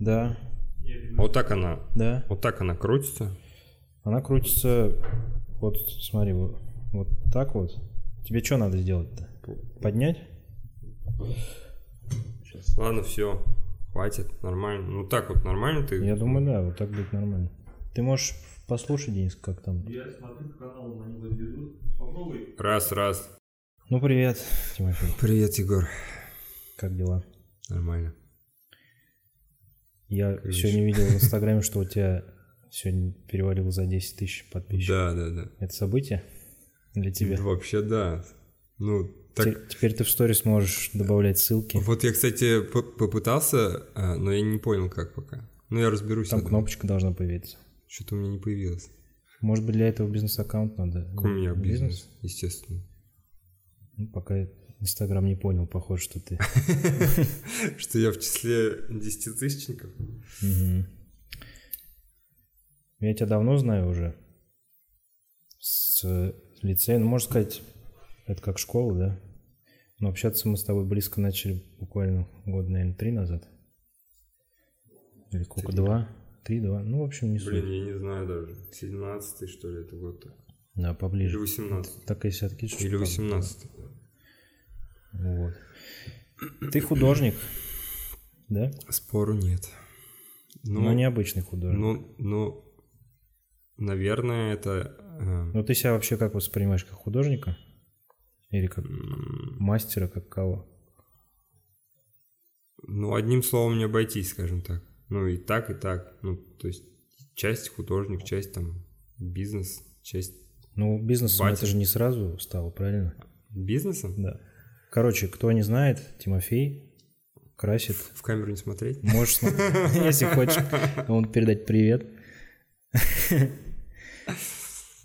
Да, Вот так она, да. вот так она крутится. Она крутится, вот смотри, вот, вот так вот. Тебе что надо сделать-то? Поднять? Сейчас. Ладно, все, хватит, нормально. Ну так вот нормально ты. Я думаю, да, вот так будет нормально. Ты можешь послушать, Денис, как там. Я смотрю по каналам, они вот ведут. Попробуй. Раз, раз. Ну, привет, Тимофей. Привет, Егор. Как дела? Нормально. Я Как сегодня видел в Инстаграме, что у тебя сегодня перевалило за 10 тысяч подписчиков. Да, да, да. Это событие для тебя? Вообще да. Ну, так. Те- Теперь ты в сторис можешь добавлять ссылки. Вот я, кстати, попытался, а, но я не понял, как пока. Ну, я разберусь. Там кнопочка должна появиться. Что-то у меня не появилось. Может быть, для этого бизнес-аккаунт надо? Как у меня бизнес, естественно. Ну, пока Инстаграм не понял, похоже, что ты. Что я в числе десятитысячников? Я тебя давно знаю уже. С лицея, ну, можно сказать, это как школа, да? Но общаться мы с тобой близко начали буквально год, наверное, три назад. Или сколько, два? Три, два? Ну, в общем, не Блин, суть. я не знаю даже. 17 что ли, это год так. Да, Или поближе. 18 Так если откидываешь. Или 18 Вот. Ты художник, да? Спору нет. Ну, Но необычный художник. ну, ну, наверное, это... э, Но ты себя вообще как воспринимаешь, как художника? Или как мастера, как кого? Ну, одним словом не обойтись, скажем так. Ну, и так, и так. Ну, то есть, часть художник, часть там бизнес, часть Ну, бизнесом Батя. это же не сразу стало, правильно? бизнеса. Да. Короче, кто не знает, Тимофей красит. В камеру не смотреть. Можешь смотреть, если хочешь, он передать привет.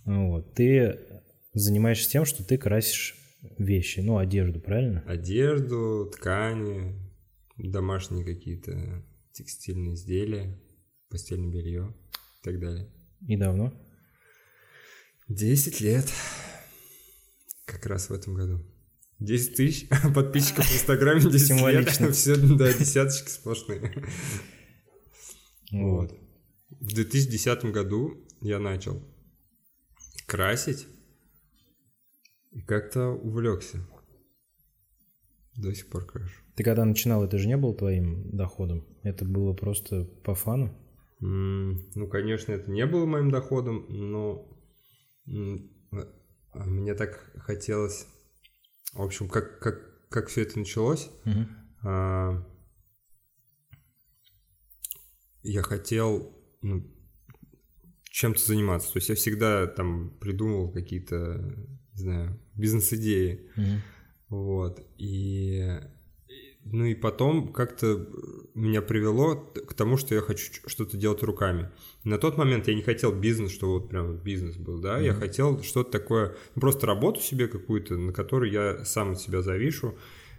Вот. Ты занимаешься тем, что ты красишь вещи, ну, одежду, правильно? Одежду, ткани, домашние какие-то текстильные изделия, постельное белье и так далее. И давно? 10 лет. Как раз в этом году. 10 тысяч подписчиков в Инстаграме, 10 Символично. лет. Все, да, десяточки сплошные. Вот. В 2010 году я начал красить и как-то увлекся. До сих пор крашу. Ты когда начинал, это же не было твоим доходом? Это было просто по фану? М, Ну, конечно, это не было моим доходом, но а мне так хотелось... В общем, как, как, как все это началось, а, я хотел ну, чем-то заниматься. То есть я всегда там придумывал какие-то, не знаю, бизнес-идеи. Мгм. Вот. И- ну и потом как-то меня привело к тому, что я хочу что-то делать руками. На тот момент я не хотел бизнес, что вот прям бизнес был, да, я Мгм. хотел что-то такое, просто работу себе какую-то, на которой я сам от себя завишу,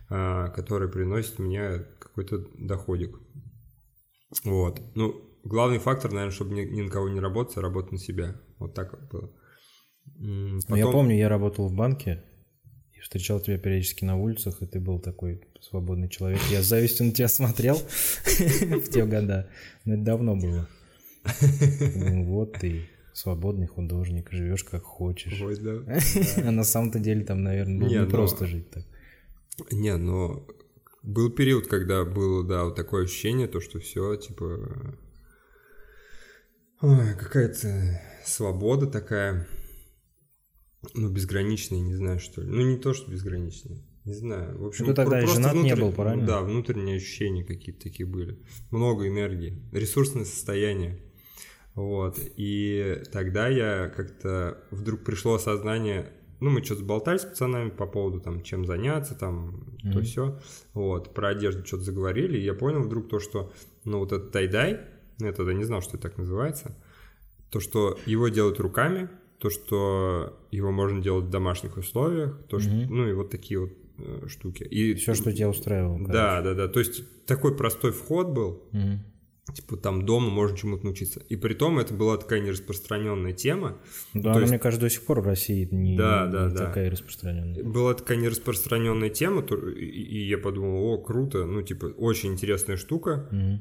а, которая приносит мне какой-то доходик. Вот. Ну, главный фактор, наверное, чтобы ни, ни на кого не работать, а работать на себя. Вот так вот было. Ну, я потом- помню, я работал в банке встречал тебя периодически на улицах, и ты был такой свободный человек. Я с завистью на тебя смотрел в те года. Но это давно было. Вот ты свободный художник, живешь как хочешь. Ой, да. А на самом-то деле там, наверное, было Не, просто жить так. Не, но был период, когда было, да, вот такое ощущение, то, что все, типа, какая-то свобода такая, ну, безграничная, не знаю, что ли. Ну, не то, что безграничная, не знаю. В общем, Ну, ты тогда и женат не внутрь- был, правильно? Да, внутренние ощущения какие-то такие были. Много энергии, ресурсное состояние. Вот, и тогда я как-то вдруг пришло осознание, ну, мы что-то болтали с пацанами по поводу, там, чем заняться, там, то Мгм. все, вот, про одежду что-то заговорили, и я понял вдруг то, что, ну, вот этот тайдай, ну, я тогда не знал, что это так называется, то, что его делают руками, то, что его можно делать в домашних условиях, то, что, Мгм. ну, и вот такие вот э, штуки. И Все, что тебя устраивало. короче. Да, да, да, то есть такой простой вход был, Мгм. Типа там дома можно чему-то научиться. И при том это была такая нераспространенная тема. Да, То она, есть- мне кажется, до сих пор в России не, Да, да, не да. такая распространенная. Была такая нераспространенная тема, и, я подумал, о, круто, ну, типа, очень интересная штука. Мгм.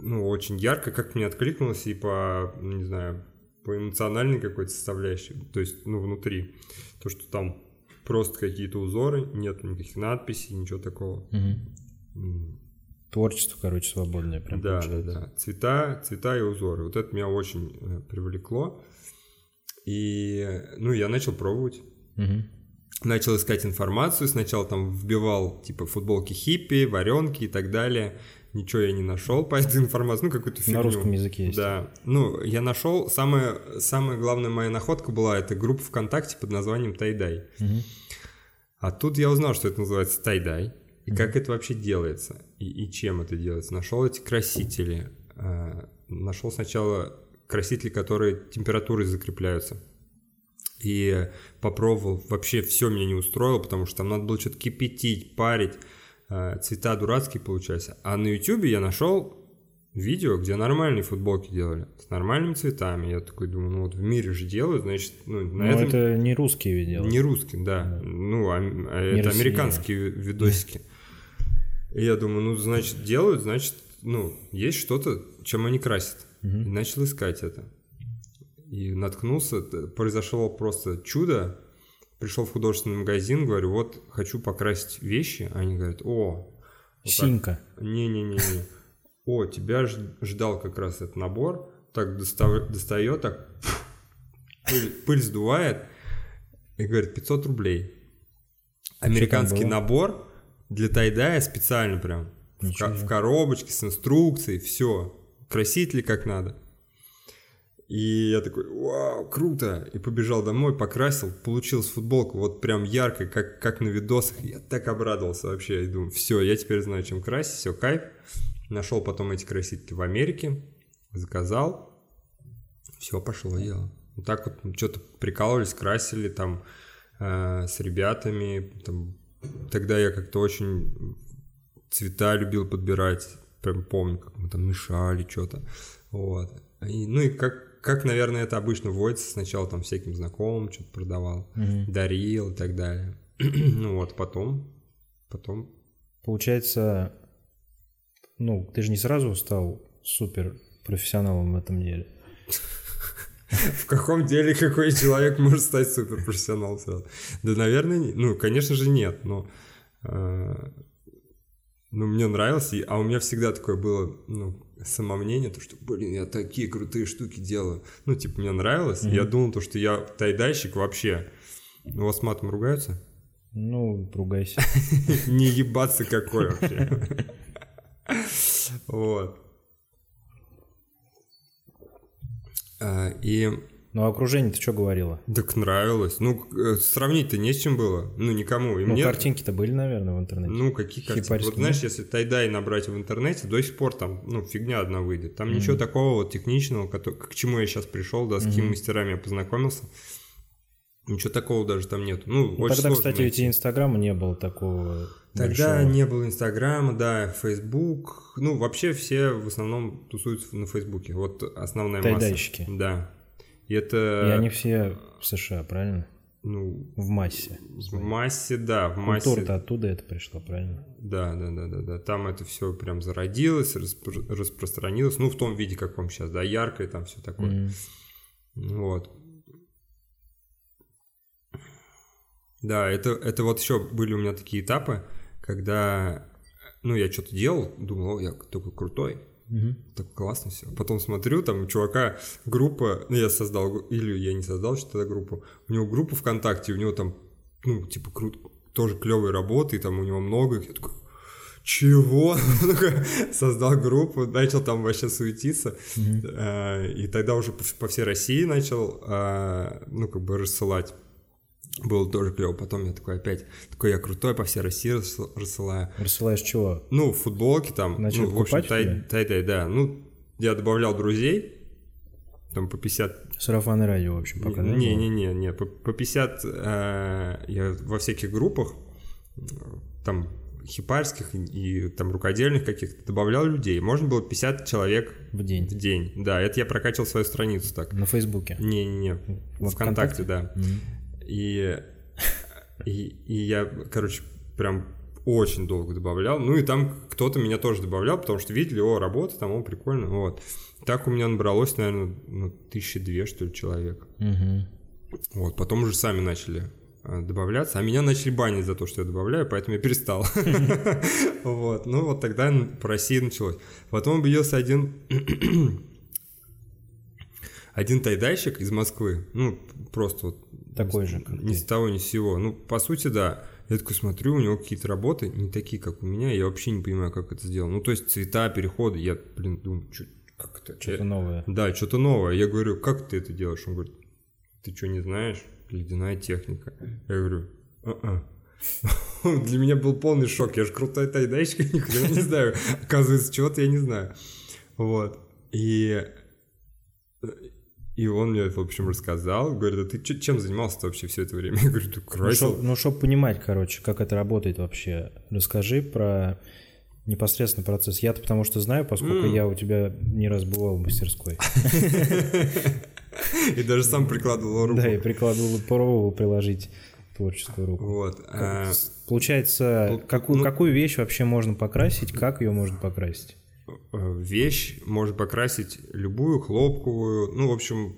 ну, очень ярко, как мне откликнулось и по, не знаю, по эмоциональной какой-то составляющей, то есть, ну, внутри. То, что там просто какие-то узоры, нет никаких надписей, ничего такого. М, Творчество, короче, свободное прям Да, да, получается. да. Цвета, цвета и узоры. Вот это меня очень э, привлекло. И, ну, я начал пробовать. Мгм. Начал искать информацию. Сначала там вбивал, типа, футболки хиппи, варенки и так далее. Ничего я не нашел по этой информации. Ну, какую-то фигню. На русском языке есть. Да. Ну, я нашел... Самая, самая главная моя находка была, это группа ВКонтакте под названием Тайдай. Мгм. А тут я узнал, что это называется тайдай, и как это вообще делается, и, и чем это делается. Нашел эти красители. а, Нашел сначала красители, которые температурой закрепляются. И попробовал, вообще все меня не устроило, потому что там надо было что-то кипятить, парить, цвета дурацкие получались. А на ютубе я нашел видео, где нормальные футболки делали, с нормальными цветами. Я такой думаю, ну вот в мире же делают, значит, ну, на Ну, этом... это не русские видео. Не русский, да. Ну, а- а это Россия. американские видосики. И я думаю, ну, значит, делают, значит, ну, есть что-то, чем они красят. И начал искать это. И наткнулся, произошло просто чудо. Пришел в художественный магазин, говорю, вот, хочу покрасить вещи. Они говорят, о, вот так. Синька. Не-не-не-не. О, тебя ждал как раз этот набор. Так достав- достает, так пыль, пыль сдувает и говорит 500 рублей. Американский было? набор для тайдая специально прям. В, ко- в коробочке с инструкцией, все. Красители как надо. И я такой, вау, круто. И побежал домой, покрасил, получилась футболка вот прям яркая, как, как на видосах. Я так обрадовался вообще. И думаю, все, я теперь знаю, чем красить, все, кайф. Нашел потом эти красители в Америке, заказал. Все, пошло дело. Вот так вот что-то прикалывались, красили там э, с ребятами. Там, тогда я как-то очень цвета любил подбирать. Прям помню, как мы там мешали что-то. Вот. И, ну и как, как, наверное, это обычно вводится, сначала там всяким знакомым что-то продавал, дарил и так далее. ну вот, потом, потом Получается, ну, ты же не сразу стал супер профессионалом в этом деле. В каком деле какой человек может стать суперпрофессионалом сразу? Да, наверное, ну, конечно же, нет, но э, ну, мне нравилось, и- а у меня всегда такое было, ну, самомнение, то, что, блин, я такие крутые штуки делаю. Ну, типа, мне нравилось, и я думал, то, что я тайдайщик вообще. У вас матом ругаются? Ну, ругайся. Не ебаться какой вообще. Вот. А, И Ну, а окружение ты что говорила? Так нравилось. Ну, э, сравнить-то не с чем было. Ну, никому. И Ну, мне... картинки-то были, наверное, в интернете. Ну, какие картинки? Хипарские, Вот знаешь, если тайдай набрать в интернете, до сих пор там, ну, фигня одна выйдет. Там ничего такого вот техничного, к чему я сейчас пришел, да, с какими мастерами я познакомился. Ничего такого даже там нет. Ну, Ну, очень Тогда, сложно кстати, найти. ведь Инстаграма не было такого Тогда большого. не было Инстаграма, да, Фейсбук. Ну, вообще все в основном тусуются на Фейсбуке. Вот основная масса. Да. И это, И они все в США, правильно? ну, В массе. в массе, да, в массе. Культура-то оттуда это пришло, правильно? Да, да, да, да, да. Там это все прям зародилось, распро- распространилось. Ну, в том виде, каком сейчас, да, яркое там все такое. М. Вот. Да, это, это вот еще были у меня такие этапы, когда, ну, я что-то делал, думал, я такой крутой, Мгм. так классно все. Потом смотрю, там у чувака группа, ну, я создал, или я не создал что тогда группу, у него группа ВКонтакте, у него там, ну, типа, круто, тоже клевые работы, и там у него много, я такой, чего? Создал группу, начал там вообще суетиться, А, и тогда уже по, всей России начал, а, ну, как бы рассылать. Было тоже клево. Потом я такой опять, такой я крутой, по всей России рассыл- рассылаю. Рассылаешь чего? Ну, футболки там, Начали ну, в общем, покупать тай, тебя? тай, тай, да. Ну, я добавлял друзей, там по 50... Сарафанное радио, в общем, пока, да? было? Не-не-не, не, по, по 50 э, я во всяких группах, там, хипарских и, и там рукодельных каких-то, добавлял людей. Можно было 50 человек В день. в день. Да, это я прокачивал свою страницу так. На Фейсбуке. Не-не-не, Во ВКонтакте, да. Мгм. И, и, и я, короче, прям очень долго добавлял. Ну и там кто-то меня тоже добавлял, потому что видели, о, работа, там, о, прикольно, вот. Так у меня набралось, наверное, ну, тысячи две, что ли, человек. Мгм. Вот, потом уже сами начали а, добавляться, а меня начали банить за то, что я добавляю, поэтому я перестал. Вот, ну вот тогда по России началось. Потом объявился один один тайдайщик из Москвы, ну, просто вот Такой же, как ни ты. с того ни с сего. Ну, по сути, да. Я такой смотрю, у него какие-то работы не такие, как у меня, я вообще не понимаю, как это сделано. Ну, то есть цвета, переходы, я, блин, думаю, чё, как это? Что-то Я- новое. Да, что-то новое. Я говорю, как ты это делаешь? Он говорит, ты что, не знаешь? Ледяная техника. Я говорю, «А-а». Для меня был полный шок. Я же крутой тайдайщик, никогда не знаю. Оказывается, чего-то я не знаю. Вот. И, и он мне, в общем, рассказал. Говорит, а ты чем занимался вообще все это время? Я говорю, ты Ну, красил. Ну, чтобы понимать, короче, как это работает вообще, расскажи про непосредственно процесс. Я-то потому что знаю, поскольку М. я у тебя не раз бывал в мастерской. И даже сам прикладывал руку. Да, и прикладывал, пробовал приложить творческую руку. Вот. а, Получается, ну, ну- какую вещь вообще можно покрасить, как ее можно покрасить? Э, вещь можно покрасить любую, хлопковую. Ну, в общем,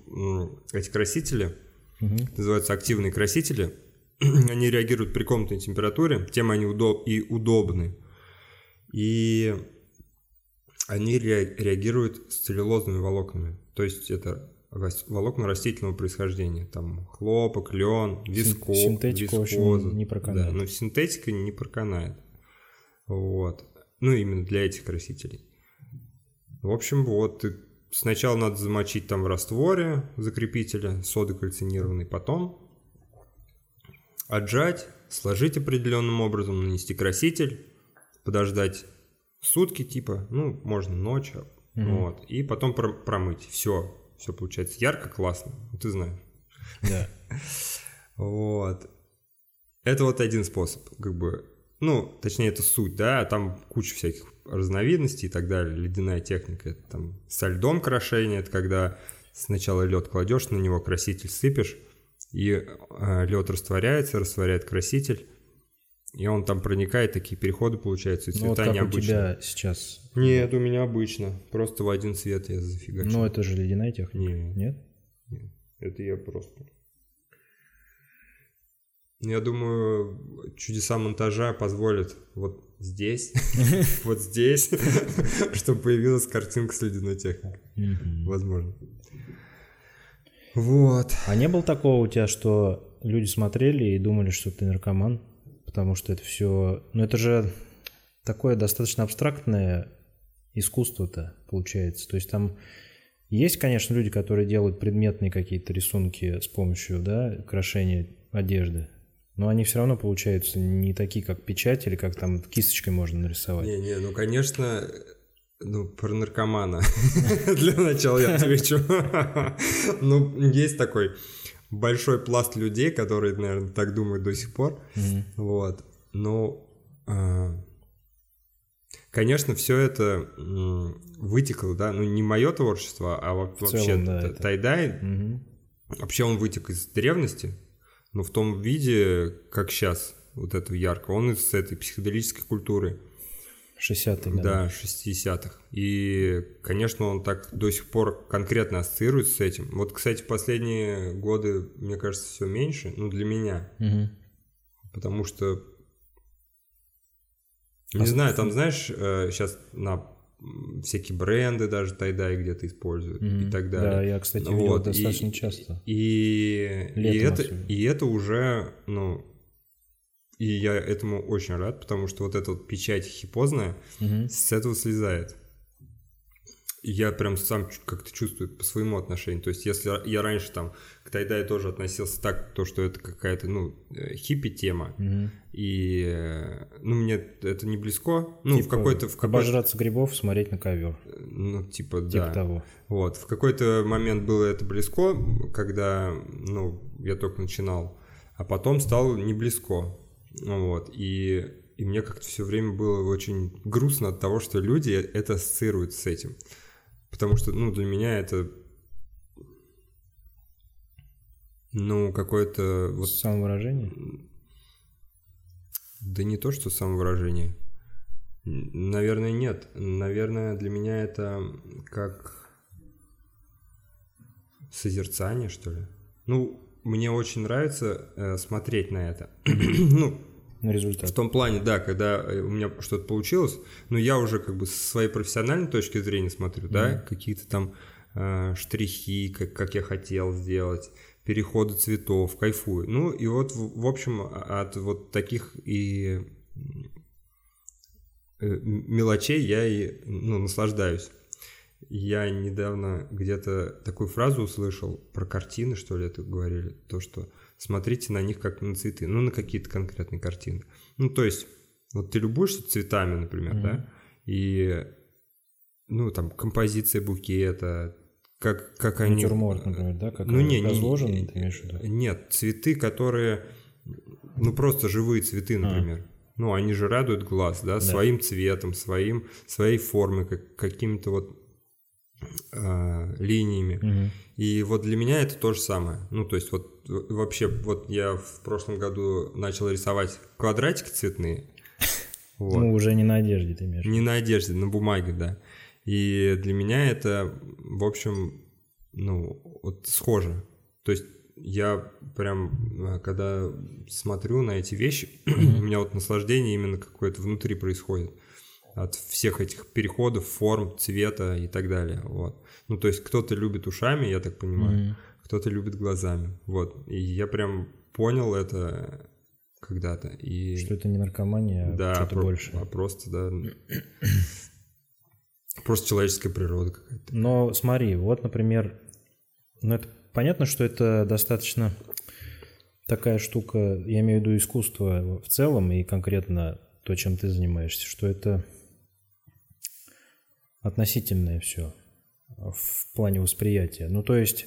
эти красители, Мгм. называются активные красители, они реагируют при комнатной температуре, тем они удоб- и удобны. И они ре- реагируют с целлюлозными волокнами. То есть это волокна растительного происхождения. Там хлопок, лен, виско, синтетика, вискоза. не проканает. Да, но синтетика не проканает. Вот. Ну, именно для этих красителей. В общем, вот, ты- сначала надо замочить там в растворе закрепителя, соды кальцинированной, потом отжать, сложить определенным образом, нанести краситель, подождать сутки типа, ну, можно ночь, Мгм. вот, и потом про- промыть. Все, все получается ярко, классно, ну, ты знаешь. Да. Вот. Это вот один способ, как бы, ну, точнее, это суть, да, там куча всяких разновидностей и так далее. Ледяная техника, это там со льдом крошение, это когда сначала лед кладешь, на него краситель сыпешь, и лед растворяется, растворяет краситель, и он там проникает, такие переходы получаются, и Ну, вот цвета как у необычные. тебя сейчас. Нет, у меня обычно, просто в один цвет я зафигачу. Ну, это же ледяная техника. Нет. Нет? Это я просто... Я думаю, чудеса монтажа позволят вот здесь, вот здесь, чтобы появилась картинка с ледяной техникой. Возможно. Вот. А не было такого у тебя, что люди смотрели и думали, что ты наркоман? Потому что это все... Ну, это же такое достаточно абстрактное искусство-то получается. То есть там есть, конечно, люди, которые делают предметные какие-то рисунки с помощью, да, украшения одежды, но они все равно получаются не такие, как печать или как там кисточкой можно нарисовать. Не-не, ну, конечно, ну, про наркомана. Для начала я отвечу. Ну, есть такой большой пласт людей, которые, наверное, так думают до сих пор. Вот. Ну, а, конечно, все это вытекло, да, ну не мое творчество, а во- вообще тайдай, вообще он вытек из древности, но в том виде, как сейчас, вот этого ярко, он из этой психоделической культуры, 60-е годы. да, 60-х. И, конечно, он так до сих пор конкретно ассоциируется с этим. Вот, кстати, в последние годы, мне кажется, все меньше, ну, для меня, Мгм. потому что А не с- знаю, там знаешь, сейчас на м, всякие бренды даже тайдай где-то используют и Мгм. так далее. Да, я, кстати, видел Вот, достаточно и- часто. И, и, это, особенно. и это уже, ну, и я этому очень рад, потому что вот эта вот печать хипозная Мгм. с этого слезает. Я прям сам как-то чувствую по своему отношению. То есть, если я раньше там к тайдаю тоже относился так, то, что это какая-то, ну, э, хиппи-тема, Мгм. и, э, ну, мне это не близко. Ну, в Типа какой-то... В какой Обожраться грибов, смотреть на ковер. ну, типа, Типа да. того. Вот, в какой-то момент было это близко, когда, ну, я только начинал, а потом стало не близко. Вот, и, и мне как-то все время было очень грустно от того, что люди это ассоциируют с этим. Потому что, ну, для меня это, ну, какое-то вот Самовыражение? Да не то, что самовыражение. Наверное, нет. Наверное, для меня это как созерцание, что ли. Ну, мне очень нравится э, смотреть на это. ну, На результат. в том плане, да, когда э, у меня что-то получилось, но я уже как бы со своей профессиональной точки зрения смотрю, да, какие-то там э, штрихи, как, как я хотел сделать, переходы цветов, кайфую. Ну и вот, в, в общем, от вот таких и э, мелочей я и ну, наслаждаюсь. Я недавно где-то такую фразу услышал про картины, что ли, это говорили, то, что смотрите на них как на цветы, ну, на какие-то конкретные картины. Ну, то есть, вот ты любуешься цветами, например, да, и, ну, там, композиция букета, как, как они... Натюрморт, например, да? Как Ну, не, разложен, не- ты имеешь в виду? Нет, цветы, которые, ну, просто живые цветы, например. Ну, они же радуют глаз, да, своим цветом, своим, своей формой, как, какими-то вот а, линиями. Мгм. И вот для меня это то же самое. Ну, то есть вот вообще, вот я в прошлом году начал рисовать квадратики цветные. Вот. Ну, уже не на одежде ты имеешь. Не на одежде, на бумаге, да. И для меня это, в общем, ну, вот схоже. То есть я прям, э, когда смотрю на эти вещи, у меня вот наслаждение именно какое-то внутри происходит от всех этих переходов, форм, цвета и так далее. Вот. Ну, то есть кто-то любит ушами, я так понимаю, Мгм. кто-то любит глазами. Вот. И я прям понял это когда-то. И... Что это не наркомания, а Да, что-то про- больше. а просто, да. Просто человеческая природа какая-то. Но смотри, вот, например, ну это понятно, что это достаточно такая штука, я имею в виду искусство в целом и конкретно то, чем ты занимаешься, что это относительное все в плане восприятия. Ну, то есть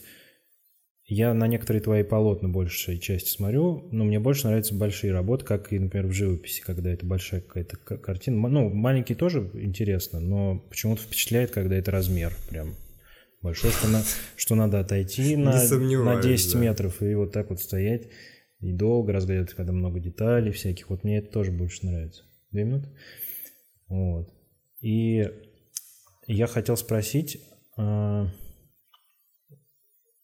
я на некоторые твои полотна большей части смотрю, но мне больше нравятся большие работы, как и, например, в живописи, когда это большая какая-то картина. Ну, маленькие тоже интересно, но почему-то впечатляет, когда это размер прям большой, что, на- что надо отойти на, на сомневаюсь, 10 да. метров и вот так вот стоять и долго разглядывать, когда много деталей всяких. Вот мне это тоже больше нравится. Две минуты? Вот. И я хотел спросить, а,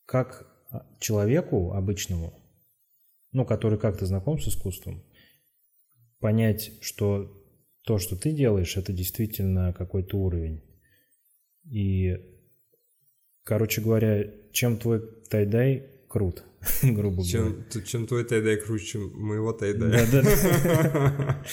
как человеку обычному, ну, который как-то знаком с искусством, понять, что то, что ты делаешь, это действительно какой-то уровень. И, короче говоря, чем твой тайдай крут, грубо говоря. Чем, т- чем твой тайдай круче, чем моего тайдая. Да-да.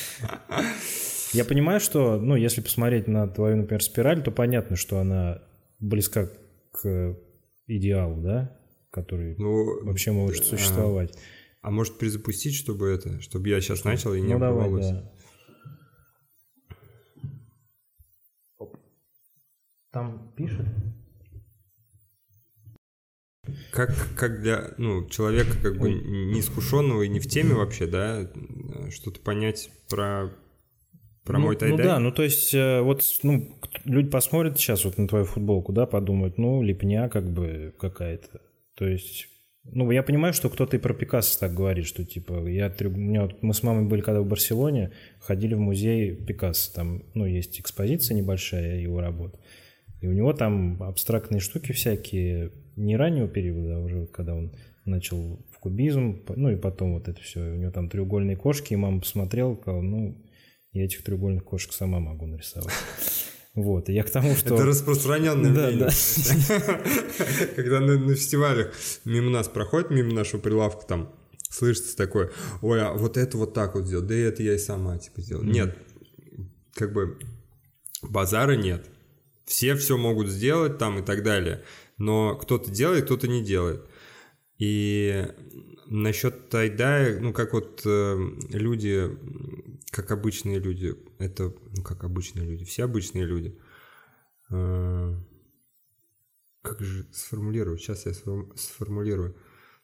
Я понимаю, что, ну, если посмотреть на твою, например, спираль, то понятно, что она близка к идеалу, да, который Ну, вообще может а, существовать. А может перезапустить, чтобы это, чтобы я сейчас начал и не Ну, давай, оборвалось? да. Там пишет? Как, как для ну, человека как бы неискушенного и не в теме вообще, да, что-то понять про, про ну, мой ну тайдай? да, ну то есть э, вот ну, люди посмотрят сейчас вот на твою футболку, да, подумают, ну липня как бы какая-то. То есть, ну я понимаю, что кто-то и про Пикассо так говорит, что типа я у меня вот мы с мамой были когда в Барселоне, ходили в музей Пикассо, там ну есть экспозиция небольшая его работ, и у него там абстрактные штуки всякие не раннего периода, а уже когда он начал в кубизм, ну и потом вот это все, у него там треугольные кошки, и мама посмотрела, сказала, ну я этих треугольных кошек сама могу нарисовать. Вот, и я к тому, что... Это распространенное Да, мнение. да. Когда на, на фестивалях мимо нас проходит, мимо нашего прилавка, там слышится такое, ой, а вот это вот так вот сделал, да и это я и сама типа сделал. Нет, как бы базара нет. Все все могут сделать там и так далее, но кто-то делает, кто-то не делает. И насчет тайдая, ну как вот э, люди, как обычные люди, это, ну как обычные люди, все обычные люди. Э, как же сформулировать? Сейчас я сформ- сформулирую.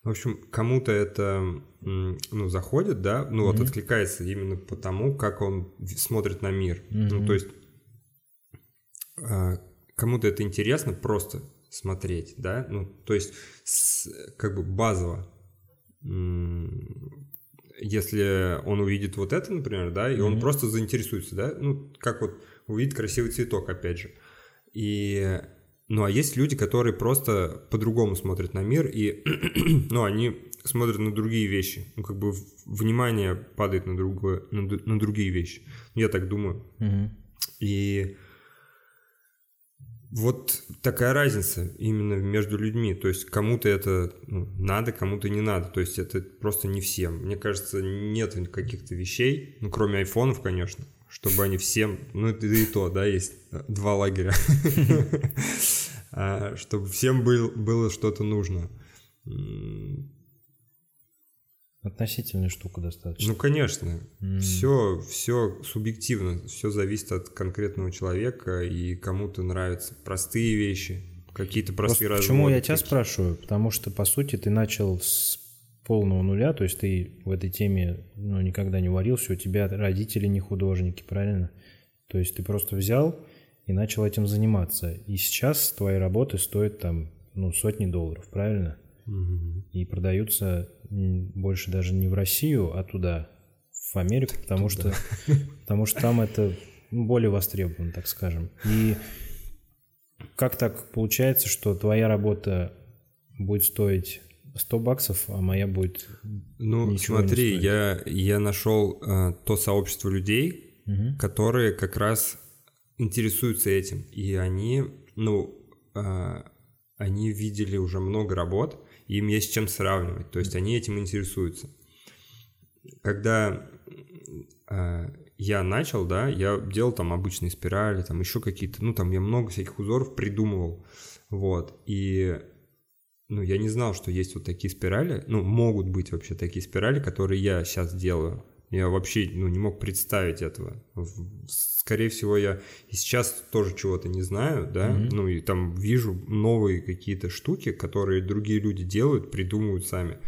В общем, кому-то это ну, заходит, да, ну вот откликается именно потому, как он смотрит на мир. Ну, то есть а, кому-то это интересно просто смотреть, да, ну, то есть с- как бы базово. Если он увидит вот это, например, да, и он Мгм. просто заинтересуется, да, ну, как вот увидит красивый цветок, опять же. И, ну, а есть люди, которые просто по-другому смотрят на мир, и, ну, они смотрят на другие вещи, ну, как бы внимание падает на, другое, на, на другие вещи. Я так думаю. Мгм. И вот такая разница именно между людьми. То есть кому-то это ну, надо, кому-то не надо. То есть это просто не всем. Мне кажется, нет каких-то вещей, ну, кроме айфонов, конечно, чтобы они всем, ну, это и то, да, есть два лагеря, А, чтобы всем был- было что-то нужно. Относительная штука достаточно. Ну, конечно, М. все, все субъективно, все зависит от конкретного человека, и кому-то нравятся простые вещи, какие-то Просто простые почему я тебя какие- спрашиваю? Потому что, по сути, ты начал с полного нуля, то есть ты в этой теме ну, никогда не варился, у тебя родители не художники, правильно? То есть ты просто взял и начал этим заниматься. И сейчас твои работы стоят там ну, сотни долларов, правильно? Мгм. И продаются больше даже не в Россию, а туда, в Америку, потому что, потому что там это ну, более востребовано, так скажем. И как так получается, что твоя работа будет стоить 100 баксов, а моя будет... Ну, смотри, я, я нашел э, то сообщество людей, Мгм. которые как раз интересуются этим, и они, ну, э, они видели уже много работ, им есть чем сравнивать, то есть они этим интересуются. Когда э, я начал, да, я делал там обычные спирали, там еще какие-то, ну, там я много всяких узоров придумывал, вот, и ну, я не знал, что есть вот такие спирали, ну, могут быть вообще такие спирали, которые я сейчас делаю. Я вообще, ну, не мог представить этого. Скорее всего, я и сейчас тоже чего-то не знаю, да, Мгм. ну, и там вижу новые какие-то штуки, которые другие люди делают, придумывают сами.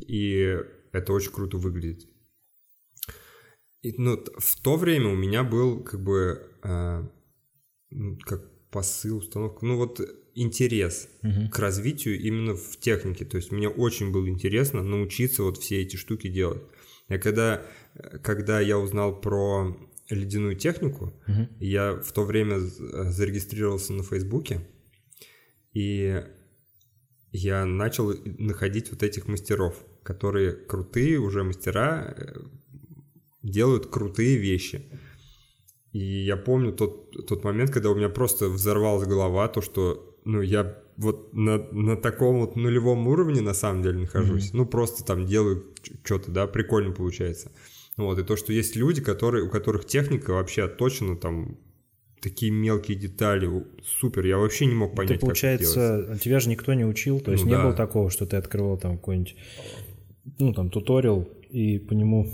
И это очень круто выглядит. И, ну, в то время у меня был как бы ну, как посыл, установка, ну вот интерес Мгм. к развитию именно в технике. То есть мне очень было интересно научиться вот все эти штуки делать. Я когда, когда я узнал про ледяную технику, Мгм. я в то время зарегистрировался на Фейсбуке, и я начал находить вот этих мастеров, которые крутые уже мастера, э, делают крутые вещи. И я помню тот, тот момент, когда у меня просто взорвалась голова, то, что ну, я вот на, на таком вот нулевом уровне на самом деле нахожусь. Ну, просто там делаю что-то, да, прикольно получается. Вот, и то, что есть люди, которые, у которых техника вообще отточена, там, такие мелкие детали, супер, я вообще не мог понять, Ты, получается, как это тебя же никто не учил, то есть Ну не да. было такого, что ты открывал там какой-нибудь, ну, там, туториал, и по нему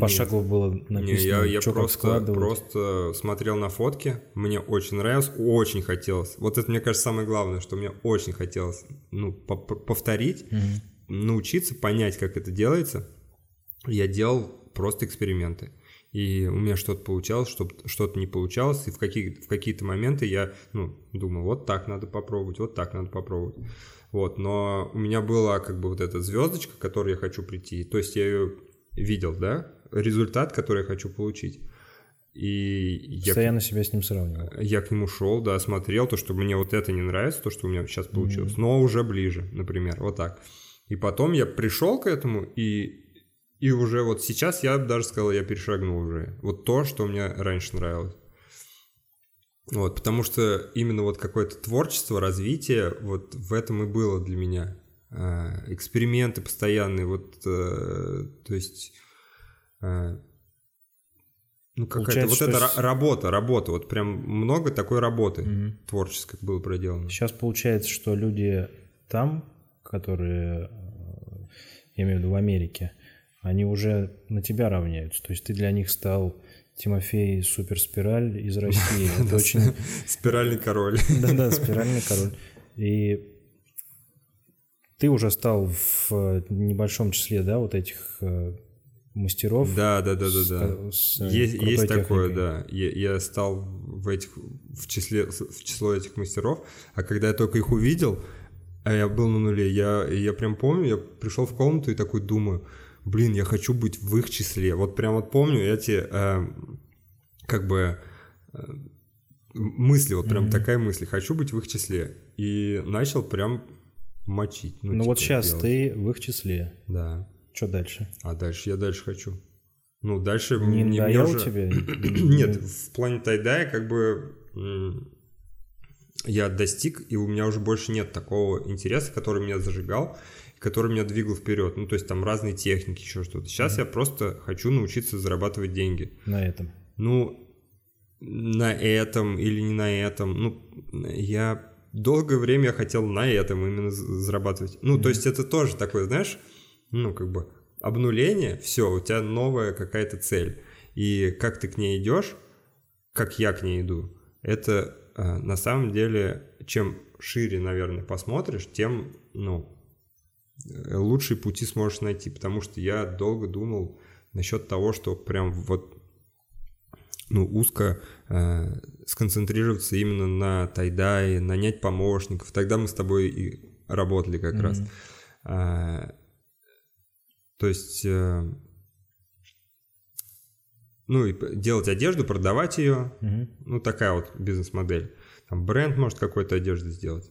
пошагово было Не, написано, я, я что как просто, просто смотрел на фотки, мне очень нравилось, очень хотелось. Вот это, мне кажется, самое главное, что мне очень хотелось ну, повторить, Мгм. научиться понять, как это делается. Я делал просто эксперименты. И у меня что-то получалось, что- что-то не получалось, и в, какие, в какие-то моменты я ну, думал, вот так надо попробовать, вот так надо попробовать. Вот, но у меня была как бы вот эта звездочка, к которой я хочу прийти. То есть я ее видел, да, результат, который я хочу получить. И я, Постоянно себя с ним сравнивал. я к нему шел, да, смотрел, то, что мне вот это не нравится, то, что у меня сейчас получилось, но уже ближе, например, вот так. И потом я пришел к этому, и, и уже вот сейчас я бы даже сказал, я перешагнул уже. Вот то, что мне раньше нравилось. Вот, потому что именно вот какое-то творчество, развитие, вот в этом и было для меня. А, Эксперименты постоянные, вот, э, то есть... э, Ну, какая-то вот что эта работа, работа, вот прям много такой работы Мгм. творческой было проделано. Сейчас получается, что люди там, которые, э, я имею в виду в Америке, они уже на тебя равняются. То есть ты для них стал Тимофей Суперспираль из России. Это очень... Спиральный король. Да-да, спиральный король. И ты уже стал в э, небольшом числе, да, вот этих мастеров. Да, да, да, да, да. с, э, Есть, есть такое, да. Я, я стал в этих в числе в число этих мастеров, а когда я только их увидел, а я был на нуле, я я прям помню, я пришел в комнату и такой думаю, блин, я хочу быть в их числе. Вот прям вот помню эти, э, как бы, э, мысли, вот прям Мгм. такая мысль, хочу быть в их числе. И начал прям мочить. Ну, типа, вот сейчас делать. ты в их числе. Да. Что дальше? А дальше я дальше хочу. Ну, дальше Не мне, мне уже- тебе? Нет, в плане тайдая как бы я достиг, и у меня уже больше нет такого интереса, который меня зажигал, который меня двигал вперед. Ну, то есть там разные техники, еще что-то. Сейчас я просто хочу научиться зарабатывать деньги. На этом. Ну, на этом или не на этом. Ну, я долгое время хотел на этом именно зарабатывать. Ну, то есть это тоже такое, знаешь, ну, как бы обнуление, все, у тебя новая какая-то цель. И как ты к ней идешь, как я к ней иду, это а, на самом деле, чем шире, наверное, посмотришь, тем, ну, э, лучшие пути сможешь найти, потому что я долго думал насчет того, что прям вот ну, узко э, сконцентрироваться именно на тайдае, нанять помощников. Тогда мы с тобой и работали как Мгм. раз. То есть, э, ну, и делать одежду, продавать ее, Мгм. ну, такая вот бизнес-модель. Там бренд может какой-то одежды сделать.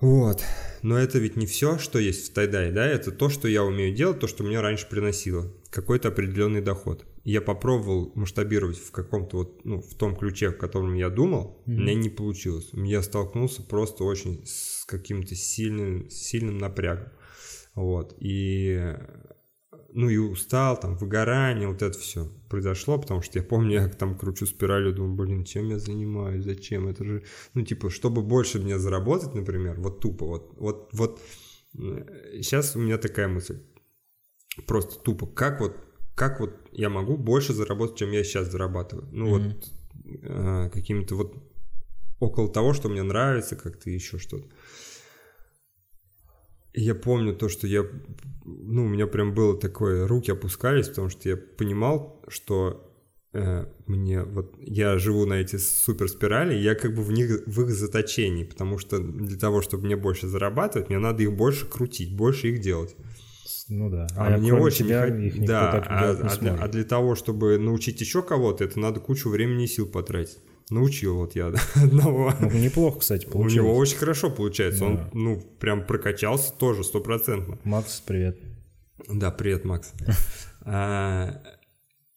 Вот. Но это ведь не все, что есть в тайдае, да? Это то, что я умею делать, то, что мне раньше приносило. Какой-то определенный доход. Я попробовал масштабировать в каком-то вот, ну, в том ключе, в котором я думал, у меня не получилось. Я столкнулся просто очень с каким-то сильным, сильным напрягом. Вот. И ну и устал, там, выгорание, вот это все произошло, потому что я помню, я там кручу спиралью, думаю, блин, чем я занимаюсь, зачем, это же, ну, типа, чтобы больше мне заработать, например, вот тупо, вот, вот, вот, сейчас у меня такая мысль, просто тупо, как вот, как вот я могу больше заработать, чем я сейчас зарабатываю, ну, Мгм. вот, э, какими-то вот около того, что мне нравится, как-то еще что-то. Я помню то, что я, ну, у меня прям было такое, руки опускались, потому что я понимал, что э, мне вот я живу на эти супер спирали, я как бы в них в их заточении, потому что для того, чтобы мне больше зарабатывать, мне надо их больше крутить, больше их делать. Ну да. А, мне кроме очень не тебя хот- их никто да, а, не а для, а для того, чтобы научить еще кого-то, это надо кучу времени и сил потратить. Научил вот я одного. Ну, неплохо, кстати, У получилось. него очень хорошо получается. Он, Да. ну, прям прокачался тоже стопроцентно. Макс, привет. Да, привет, Макс. А,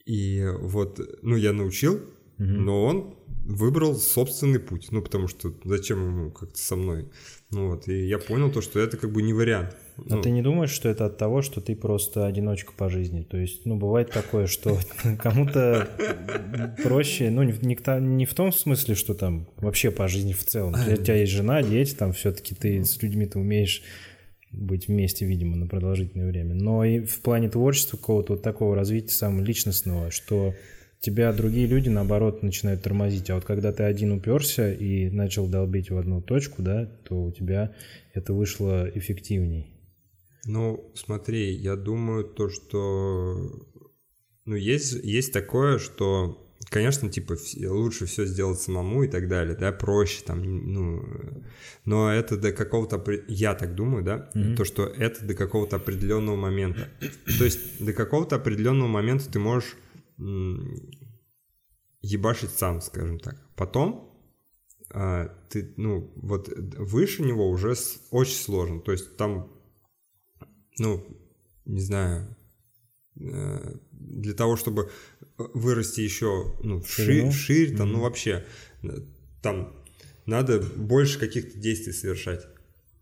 И вот, ну, я научил, Мгм. но он выбрал собственный путь. Ну, потому что зачем ему как-то со мной? Ну вот, и я понял то, что это как бы не вариант. А Ну, ты не думаешь, что это от того, что ты просто одиночка по жизни? То есть, ну, бывает такое, что кому-то проще, ну, не, не в том смысле, что там вообще по жизни в целом. У тебя есть жена, дети, там все-таки ты с людьми-то умеешь быть вместе, видимо, на продолжительное время. Но и в плане творчества какого-то вот такого развития самого личностного, что тебя другие люди, наоборот, начинают тормозить. А вот когда ты один уперся и начал долбить в одну точку, да, то у тебя это вышло эффективней. Ну, смотри, я думаю то, что... Ну, есть, есть такое, что, конечно, типа, лучше все сделать самому и так далее, да, проще там, ну... э, Но это до какого-то... Я так думаю, да, Мгм. то, что это до какого-то определенного момента. То есть до какого-то определенного момента ты можешь ебашить сам, скажем так. Потом а, ты, ну, вот выше него уже очень сложно. То есть там ну, не знаю, э, для того, чтобы вырасти еще ну, Ширину? шире, там, ну вообще, э, там надо больше каких-то действий совершать.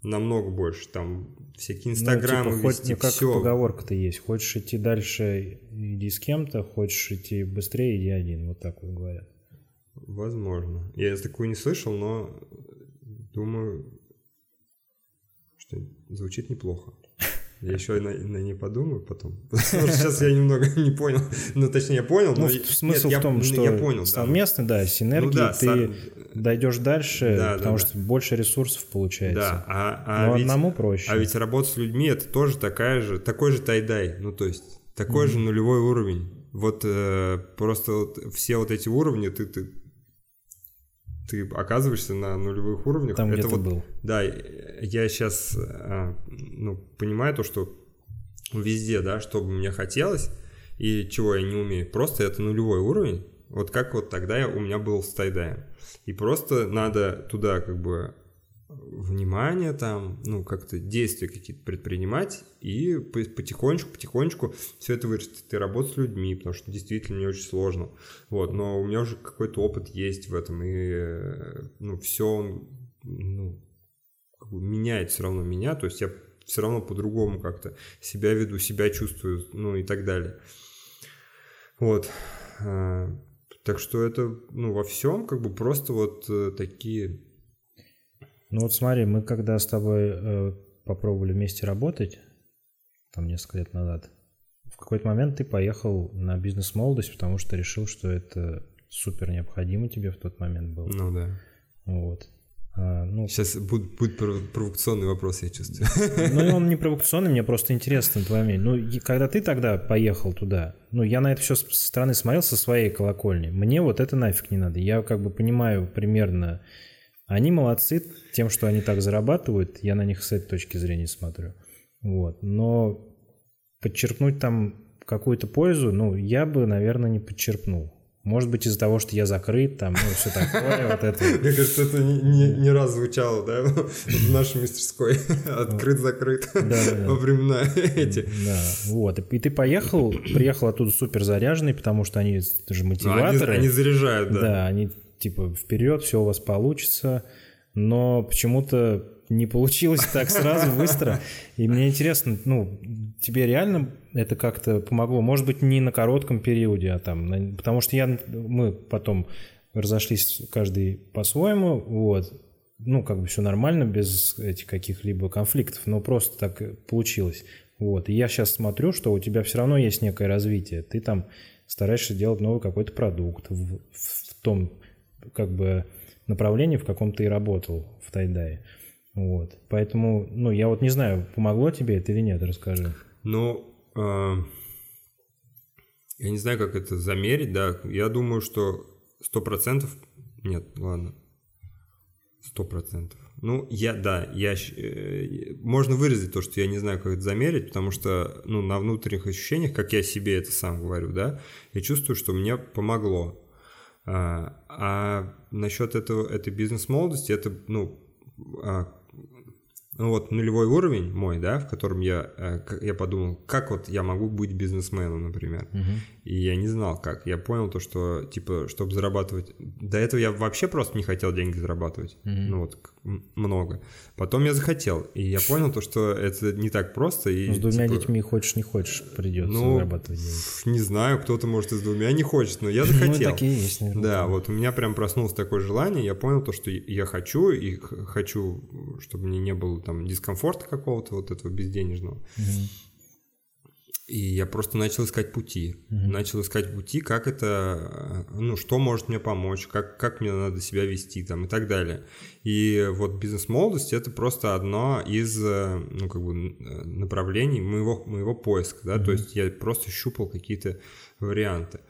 Намного больше. Там всякие инстаграмы ну, типа, хоть, вести, ну, как все. поговорка-то есть. Хочешь идти дальше, иди с кем-то, хочешь идти быстрее, иди один. Вот так вот говорят. Возможно. Я такую не слышал, но думаю, что звучит неплохо. Я еще на, на ней подумаю потом. Потому что сейчас я немного не понял. Ну, точнее, я понял, Ну, но... в- нет, смысл я- в том, ну, что Я понял, да. совместно, да, синергии, Ну да, ты дойдешь дальше, Да, да, потому да. что больше ресурсов получается. Да, а, а Но ведь, одному проще. а ведь работа с людьми это тоже такая же, такой же тайдай, ну то есть такой же нулевой уровень. Вот э, просто вот все вот эти уровни ты, ты ты оказываешься на нулевых уровнях. Там, где это ты вот, был. Да, я сейчас ну, понимаю то, что везде, да, что бы мне хотелось и чего я не умею. Просто это нулевой уровень. Вот как вот тогда я, у меня был с тайдаем. И просто надо туда как бы внимание там, ну, как-то действия какие-то предпринимать и потихонечку, потихонечку все это вырастет. И работать с людьми, потому что действительно мне очень сложно. Вот, но у меня уже какой-то опыт есть в этом, и, ну, все, ну, как бы меняет все равно меня, то есть я все равно по-другому как-то себя веду, себя чувствую, ну, и так далее. Вот. А, так что это, ну, во всем как бы просто вот э, такие ну вот смотри, мы когда с тобой э, попробовали вместе работать, там несколько лет назад, в какой-то момент ты поехал на бизнес-молодость, потому что решил, что это супер необходимо тебе в тот момент было. Ну да. Вот. А, ну, Сейчас будет, будет провокационный вопрос, я чувствую. Ну, он не провокационный, мне просто интересно твое мнение. Ну, когда ты тогда поехал туда, ну, я на это все со стороны смотрел со своей колокольни. Мне вот это нафиг не надо. Я как бы понимаю примерно они молодцы тем, что они так зарабатывают, я на них с этой точки зрения смотрю. Вот. Но подчеркнуть там какую-то пользу, ну, я бы, наверное, не подчеркнул. Может быть, из-за того, что я закрыт, там, ну, все такое, вот это. Мне кажется, это не, не раз звучало, да, в нашей мастерской. Открыт-закрыт. Во времена эти. Да, вот. И ты поехал, приехал оттуда супер заряженный, потому что они же мотиваторы. Они заряжают, да. Да, они типа вперед, все у вас получится, но почему-то не получилось так сразу, быстро. И мне интересно, ну, тебе реально это как-то помогло? Может быть, не на коротком периоде, а там, потому что я, мы потом разошлись каждый по-своему, вот, ну, как бы все нормально, без этих каких-либо конфликтов, но просто так получилось. Вот, и я сейчас смотрю, что у тебя все равно есть некое развитие. Ты там стараешься делать новый какой-то продукт в, в том как бы направлении, в каком ты и работал в Тайдае. Вот. Поэтому, ну, я вот не знаю, помогло тебе это или нет, расскажи. Ну, э, я не знаю, как это замерить, да. Я думаю, что сто процентов... Нет, ладно. Сто процентов. Ну, я, да, я... Э, можно выразить то, что я не знаю, как это замерить, потому что, ну, на внутренних ощущениях, как я себе это сам говорю, да, я чувствую, что мне помогло. А, а насчет этого, этой бизнес-молодости, это, ну, а, ну вот нулевой уровень мой, да, в котором я, э, я подумал, как вот я могу быть бизнесменом, например. Угу. И я не знал, как. Я понял то, что, типа, чтобы зарабатывать... До этого я вообще просто не хотел деньги зарабатывать. Угу. Ну вот, много. Потом я захотел. И я понял то, что это не так просто. И, ну, с двумя типа, детьми хочешь, не хочешь, придется ну, зарабатывать деньги. Не знаю, кто-то, может, и с двумя не хочет, но я ну, захотел. Ну, такие есть, наверное. Да, вот у меня прям проснулось такое желание. Я понял то, что я хочу, и хочу, чтобы мне не было там дискомфорта какого-то вот этого безденежного. Угу. И я просто начал искать пути. Mm-hmm. Начал искать пути, как это, ну, что может мне помочь, как, как мне надо себя вести там и так далее. И вот бизнес-молодость это просто одно из, ну, как бы направлений моего, моего поиска, да, mm-hmm. то есть я просто щупал какие-то варианты.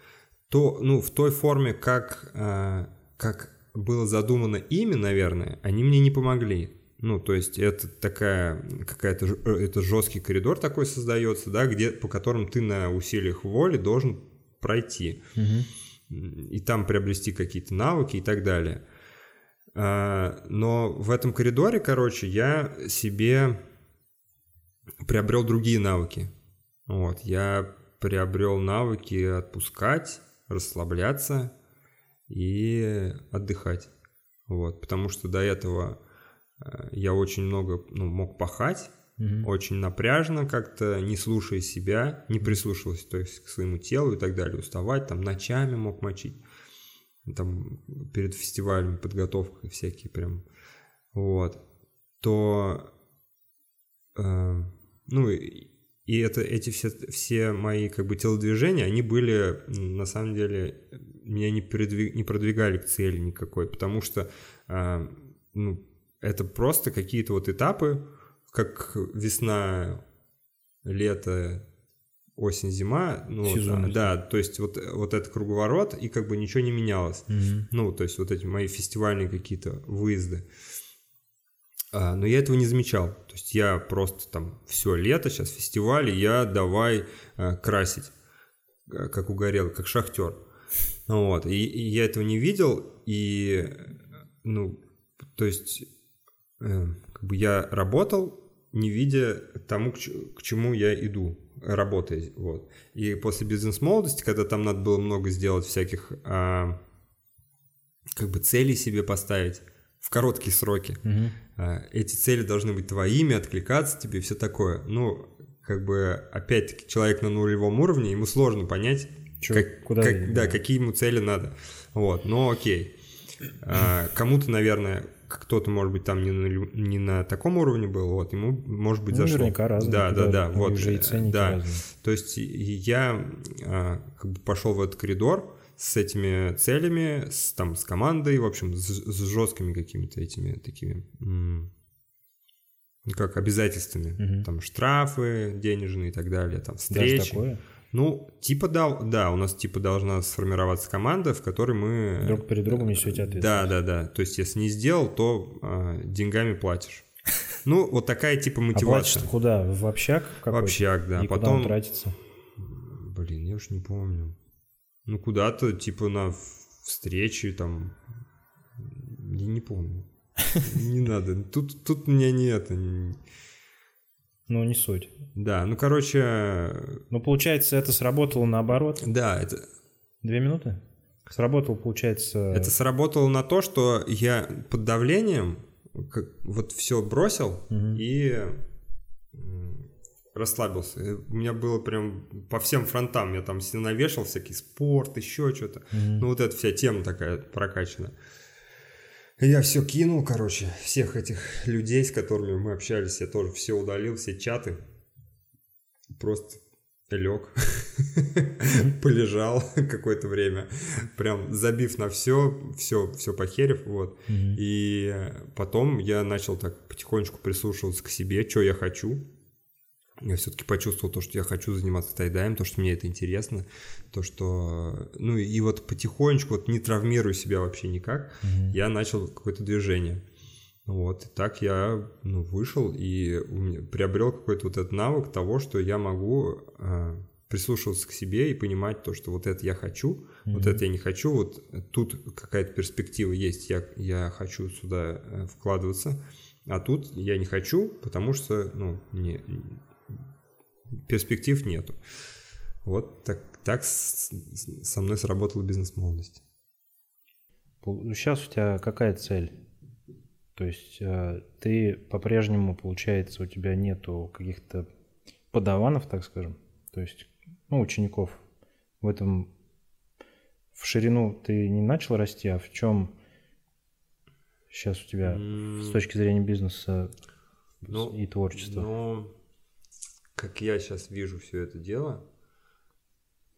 То, ну, в той форме, как, э, как было задумано ими, наверное, они мне не помогли. Ну, то есть это такая какая-то э, это жесткий коридор такой создается, да, где по которым ты на усилиях воли должен пройти угу. и там приобрести какие-то навыки и так далее. А, но в этом коридоре, короче, я себе приобрел другие навыки. Вот, я приобрел навыки отпускать, расслабляться и отдыхать. Вот, потому что до этого я очень много ну, мог пахать, угу. очень напряжно как-то, не слушая себя, не прислушивался то есть, к своему телу и так далее, уставать, там ночами мог мочить, там перед фестивалем подготовкой всякие прям, вот, то, э, ну, и это, эти все, все мои как бы телодвижения, они были, на самом деле, меня не, передвиг, не продвигали к цели никакой, потому что, э, ну, это просто какие-то вот этапы, как весна, лето, осень, зима, ну, вот, да, то есть вот, вот этот круговорот, и как бы ничего не менялось. Угу. Ну, то есть вот эти мои фестивальные какие-то выезды. А, но я этого не замечал. То есть я просто там все лето, сейчас фестиваль, и я давай а, красить, а, как угорел, как шахтер. Вот. И, и я этого не видел, и, ну, то есть, как бы я работал, не видя тому, к, чему я иду, работая, вот. И после бизнес-молодости, когда там надо было много сделать всяких, а, как бы целей себе поставить в короткие сроки, Мгм. а, эти цели должны быть твоими, откликаться тебе, все такое. Ну, как бы, опять-таки, человек на нулевом уровне, ему сложно понять, Чё, как- куда как- да. какие ему цели надо. Вот, но окей. А, Кому-то, наверное, кто-то, может быть, там не на, не на таком уровне был, вот, ему, может быть, Ну, зашло. наверняка разные. Да, да, да, вот. них же и э, ценники да. разные. То есть я а, как бы пошел в этот коридор с этими целями, с, там, с командой, в общем, с, с жесткими какими-то этими такими, как обязательствами, Мгм. там штрафы денежные и так далее, там Даже встречи. такое? Ну, типа да, да, у нас типа должна сформироваться команда, в которой мы... Друг перед другом несете ответственность. Да, да, да. То есть, если не сделал, то а, деньгами платишь. Ну, вот такая типа А мотивация. платишь куда? В общак какой-то? В общак, да. И куда Потом, тратится? блин, я уж не помню. Ну, куда-то типа на встречи там... Я не помню. Не надо. Тут, тут меня нет. Ну, не суть. Да, ну, короче, Ну, получается, это сработало наоборот. да, это, Две минуты? Сработало, получается... Это сработало на то, что я под давлением как- вот все бросил Мгм. и расслабился. У меня было прям по всем фронтам. Я там навешал всякий спорт, еще что-то. Мгм. Ну вот эта вся тема такая прокачана. Я все кинул, короче, всех этих людей, с которыми мы общались, я тоже все удалил, все чаты. Просто лег, полежал какое-то время, прям забив на все, все, все похерив, вот. Мгм. И потом я начал так потихонечку прислушиваться к себе, что я хочу. Я все-таки почувствовал то, что я хочу заниматься тайдаем, то, что мне это интересно, то, что... Ну и вот потихонечку, вот не травмирую себя вообще никак, Мгм. я начал какое-то движение. Вот, и так я ну, вышел и приобрел какой-то вот этот навык того, что я могу а, прислушиваться к себе и понимать то, что вот это я хочу, вот Мгм. это я не хочу, вот тут какая-то перспектива есть, я, я хочу сюда э, вкладываться, а тут я не хочу, потому что, ну, не, перспектив нету. Вот так, так со мной сработала бизнес-молодость. Сейчас у тебя какая цель? То есть э, ты по-прежнему, получается, у тебя нету каких-то подаванов, так скажем, то есть, ну, учеников. В этом в ширину ты не начал расти, а в чем сейчас у тебя М, с точки зрения бизнеса Ну, и творчества? Но как я сейчас вижу все это дело,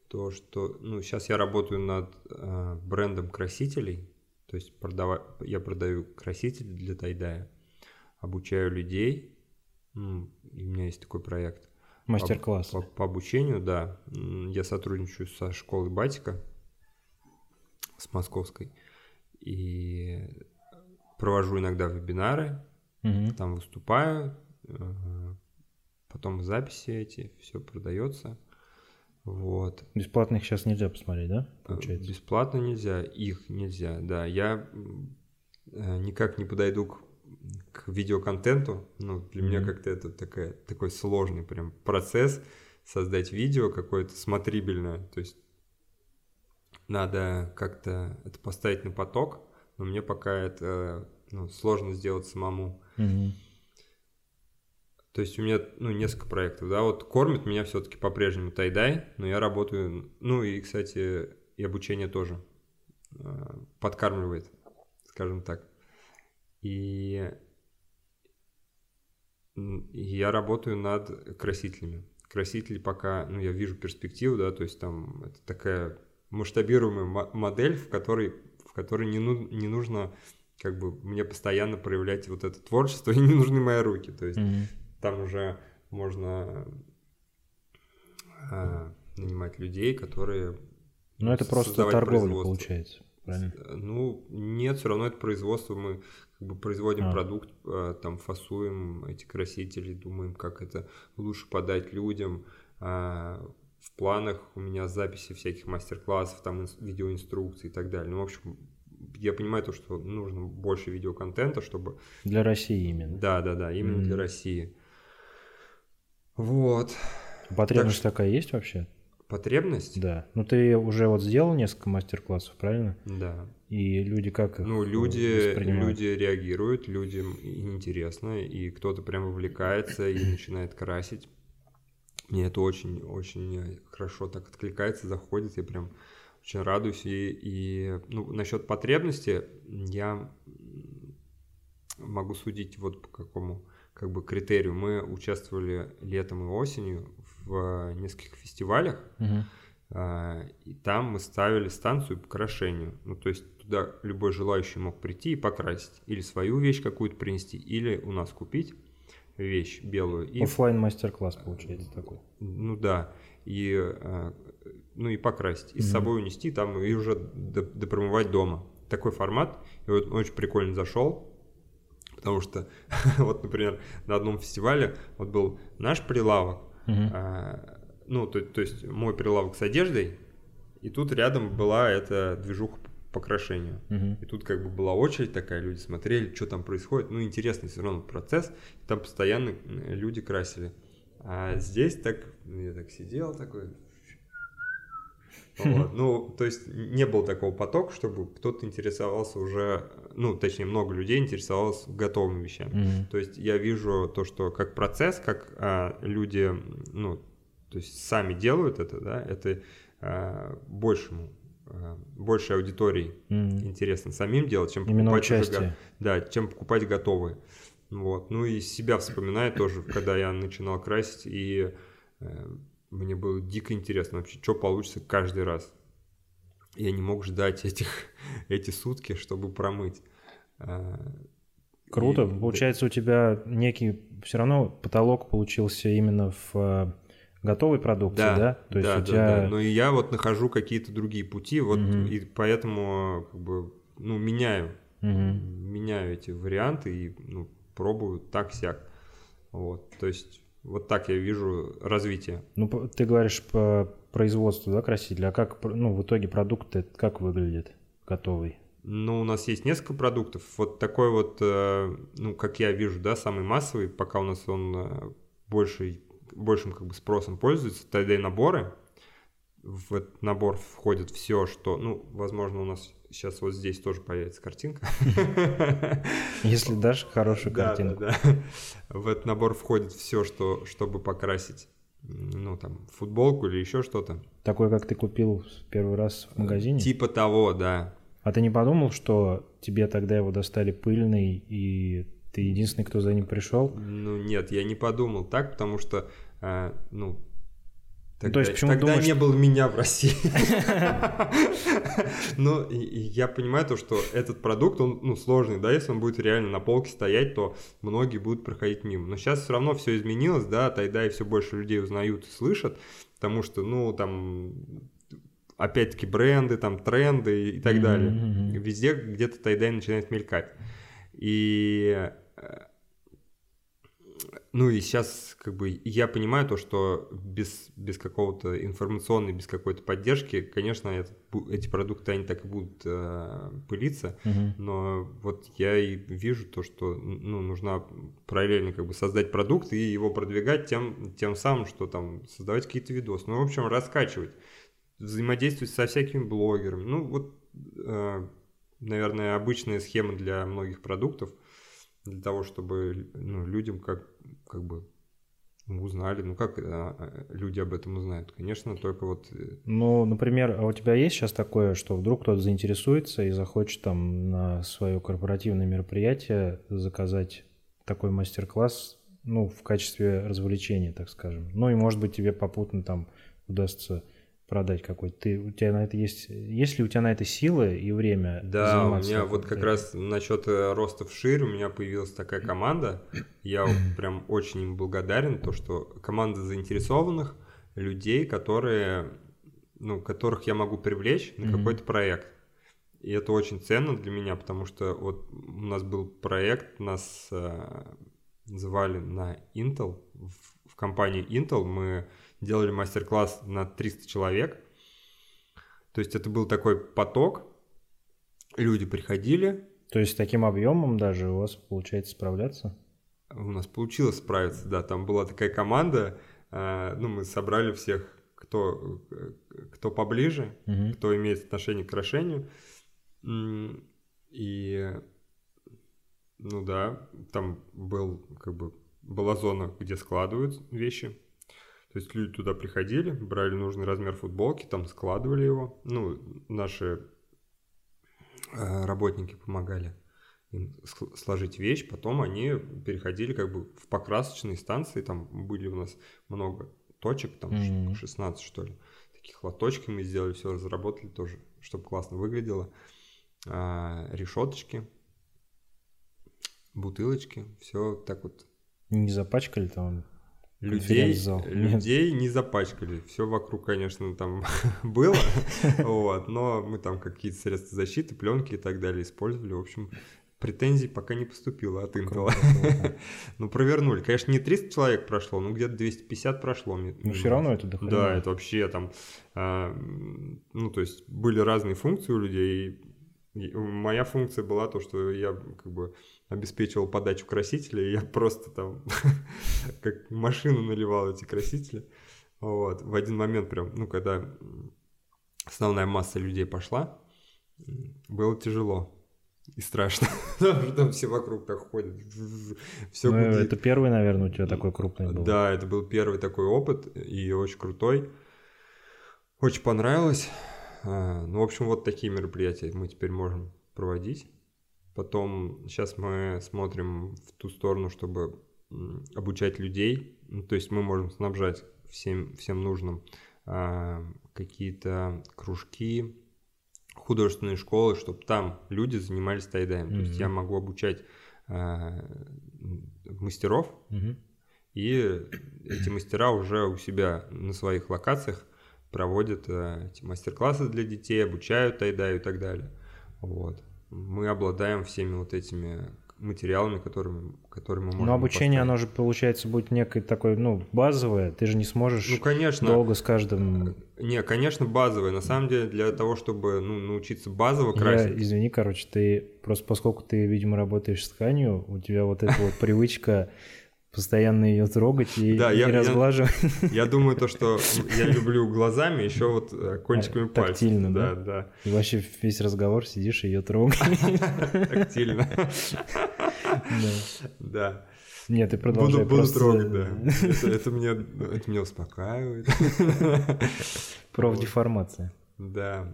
то что, ну, сейчас я работаю над э, брендом красителей, то есть продава- я продаю красители для тайдая, обучаю людей, и у меня есть такой проект. Мастер-класс. По, по обучению, да. Я сотрудничаю со школой Батика, с московской, и провожу иногда вебинары, Мгм. там выступаю, э, потом записи эти, все продается. Вот. Бесплатно их сейчас нельзя посмотреть, да? Э, Получается. Бесплатно нельзя, их нельзя, да. Я э, никак не подойду к, к видеоконтенту. Ну, для меня Мгм. как-то это такая, такой сложный прям процесс создать видео какое-то смотрибельное. То есть надо как-то это поставить на поток, но мне пока это ну, сложно сделать самому. Мгм. То есть у меня, ну, несколько проектов, да, вот кормит меня все-таки по-прежнему тайдай, но я работаю, ну, и, кстати, и обучение тоже э, подкармливает, скажем так. И я работаю над красителями. Красители пока, ну, я вижу перспективу, да, то есть там это такая масштабируемая мо- модель, в которой, в которой не, ну, не нужно как бы мне постоянно проявлять вот это творчество, и не нужны мои руки. То есть Мгм. Там уже можно а, нанимать людей, которые... Ну, это просто торговля получается, правильно? Э, Ну, нет, все равно это производство. Мы как бы производим А. продукт, э, там фасуем эти красители, думаем, как это лучше подать людям. А, В планах у меня записи всяких мастер-классов, там инс- видеоинструкций и так далее. Ну, в общем, я понимаю то, что нужно больше видеоконтента, чтобы Для России именно. да, да, да, именно Мгм. для России. Вот. Потребность Так такая есть вообще? Потребность? Да. Ну ты уже вот сделал несколько мастер-классов, правильно? Да. И люди как их Ну, э, люди, люди реагируют, людям интересно, и кто-то прям вовлекается и начинает красить. Мне это очень, очень хорошо так откликается, заходит, я прям очень радуюсь. И, и ну, насчет потребности я могу судить вот по какому как бы критерию. Мы участвовали летом и осенью в нескольких фестивалях, Мгм. а, И там мы ставили станцию по крашению. Ну, то есть туда любой желающий мог прийти и покрасить. Или свою вещь какую-то принести, или у нас купить вещь белую. И, Оффлайн мастер-класс получается такой. ну да, и, а, ну, и покрасить. И с собой унести там и уже допромывать дома. Такой формат. И вот он очень прикольно зашел. Потому что, вот, например, на одном фестивале вот был наш прилавок, Мгм. а, ну, то, то есть мой прилавок с одеждой, и тут рядом была эта движуха по крашению. Мгм. И тут как бы была очередь такая, люди смотрели, что там происходит. Ну, интересный все равно процесс. Там постоянно люди красили. А здесь так, я так сидел такой. Вот. Ну, то есть не было такого потока, чтобы кто-то интересовался уже, ну, точнее, много людей интересовалось готовыми вещами. Мгм. То есть я вижу то, что как процесс, как а, люди, ну, то есть сами делают это, да, это а, большему, а, большей аудитории Мгм. интересно самим делать, чем Именно покупать уже участие. го- да, чем покупать готовые. Вот. Ну и себя вспоминаю тоже, когда я начинал красить, и э, мне было дико интересно вообще, что получится каждый раз. Я не мог ждать этих, эти сутки, чтобы промыть. А, Круто. и- Получается, у тебя некий все равно потолок получился именно в э, готовой продукции, да? То есть да, у да, тебя да. Но и я вот нахожу какие-то другие пути, вот Мгм. и поэтому как бы ну меняю, Мгм. меняю эти варианты и ну, пробую так сяк, вот. То есть вот так я вижу развитие. Ну, ты говоришь по производству, да, красителя, а как, ну, в итоге продукт как выглядит готовый? Ну, у нас есть несколько продуктов. Вот такой вот, э, ну, как я вижу, да, самый массовый, пока у нас он э, больший, большим как бы спросом пользуется, тогда и наборы. В этот набор входит все, что, ну, возможно, у нас сейчас вот здесь тоже появится картинка. Если дашь хорошую Да, картинку. да, да. В этот набор входит все, что, чтобы покрасить, ну, там, футболку или еще что-то. Такой, как ты купил в первый раз в магазине? Типа того, да. А ты не подумал, что тебе тогда его достали пыльный, и ты единственный, кто за ним пришел? Ну нет, я не подумал так, потому что, а, ну, тогда, то есть почему тогда думаешь, не было меня в России. Ну, и- и я понимаю то, что этот продукт, он ну, сложный, да, если он будет реально на полке стоять, то многие будут проходить мимо. Но сейчас все равно все изменилось, да, тогда и все больше людей узнают и слышат, потому что, ну, там, опять-таки бренды, там, тренды и так далее. Везде где-то тайдай начинает мелькать. И э, ну и сейчас как бы я понимаю то, что без, без какого-то информационной, без какой-то поддержки, конечно, этот бу- эти продукты, они так и будут э, пылиться, Мгм. но вот я и вижу то, что ну, нужно параллельно как бы создать продукт и его продвигать тем, тем самым, что там создавать какие-то видосы, ну, в общем, раскачивать, взаимодействовать со всякими блогерами, ну, вот, э, наверное, обычная схема для многих продуктов, для того, чтобы ну, людям как, как бы ну, узнали, ну как а, люди об этом узнают? Конечно, только вот э, Ну, например, а у тебя есть сейчас такое, что вдруг кто-то заинтересуется и захочет там на свое корпоративное мероприятие заказать такой мастер-класс, ну, в качестве развлечения, так скажем. Ну, и, может быть, тебе попутно там удастся продать какой-то. Ты, у тебя на это есть... Есть ли у тебя на это силы и время Да, у меня вот как раз насчет э, роста вширь у меня появилась такая команда. Я прям очень им благодарен, то, что команда заинтересованных людей, которые, ну, которых я могу привлечь на какой-то проект. И это очень ценно для меня, потому что вот у нас был проект, нас э, звали на Intel, в, в компании Intel мы делали мастер-класс на 300 человек. То есть это был такой поток, люди приходили. То есть таким объемом даже у вас получается справляться? У нас получилось справиться, да. Там была такая команда, э, ну, мы собрали всех, кто, э, кто поближе, Мгм. кто имеет отношение к орошению. М, И, ну да, там был, как бы, была зона, где складывают вещи. То есть люди туда приходили, брали нужный размер футболки, там складывали его. Ну, наши э, работники помогали им сложить вещь, потом они переходили как бы в покрасочные станции, там были у нас много точек, там Мгм. 16 что ли, таких лоточки мы сделали, все разработали тоже, чтобы классно выглядело. А, решеточки, бутылочки, все так вот Не запачкали там? Людей. Нет. людей не запачкали. Все вокруг, конечно, там было, вот, но мы там какие-то средства защиты, пленки и так далее использовали. В общем, претензий пока не поступило от Intel. Ну, провернули. Конечно, не 300 человек прошло, но где-то 250 прошло. мне- Ну, все равно это дохуя. Да, это вообще там, а, ну, то есть были разные функции у людей. И моя функция была то, что я как бы обеспечивал подачу красителей, и я просто там как машину наливал эти красители. Вот. В один момент прям, ну, когда основная масса людей пошла, было тяжело и страшно, потому что там все вокруг так ходят, все Ну, гудит. это первый, наверное, у тебя такой крупный был. Да, это был первый такой опыт, и очень крутой. Очень понравилось. А, Ну, в общем, вот такие мероприятия мы теперь можем проводить. Потом сейчас мы смотрим в ту сторону, чтобы обучать людей. Ну, То есть мы можем снабжать всем, всем нужным а, какие-то кружки, художественные школы, чтобы там люди занимались тайдаем. То есть я могу обучать а, мастеров, Мгм. и эти мастера уже у себя на своих локациях проводят э, эти мастер-классы для детей, обучают тайдаю и так далее. Вот. Мы обладаем всеми вот этими материалами, которыми, которые мы можем Но обучение, поставить. оно же, получается, будет некое такое, ну, базовое. Ты же не сможешь Ну, конечно. долго с каждым... Не, конечно, базовые. На самом деле, для того, чтобы ну, научиться базово Я, красить, извини, короче, ты просто поскольку ты, видимо, работаешь с тканью, у тебя вот эта вот привычка постоянно ее трогать и, Да, и я- я- разглаживать. я думаю, то, что я люблю глазами, еще вот э, кончиками А, пальцев. тактильно, да? Да, да. И вообще весь разговор сидишь и ее трогаешь. Тактильно. Да. Да. Нет, ты Буду, продолжай. буду просто- трогать, да. Это, меня, это меня успокаивает. Профдеформация. Да.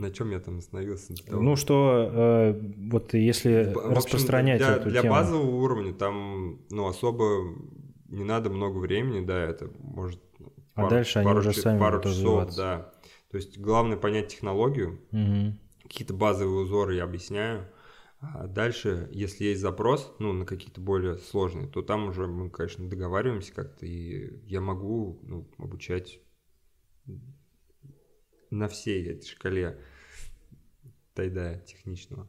На чем я там остановился? Ну что, э, вот если В общем, распространять для, эту для тему... базового уровня там, ну, особо не надо много времени, да, это может... А дальше они уже ча- сами пару часов, развиваться. да. То есть главное понять технологию, Мгм. какие-то базовые узоры я объясняю. А дальше, если есть запрос, ну, на какие-то более сложные, то там уже мы, конечно, договариваемся как-то, и я могу ну, обучать на всей этой шкале тайда техничного.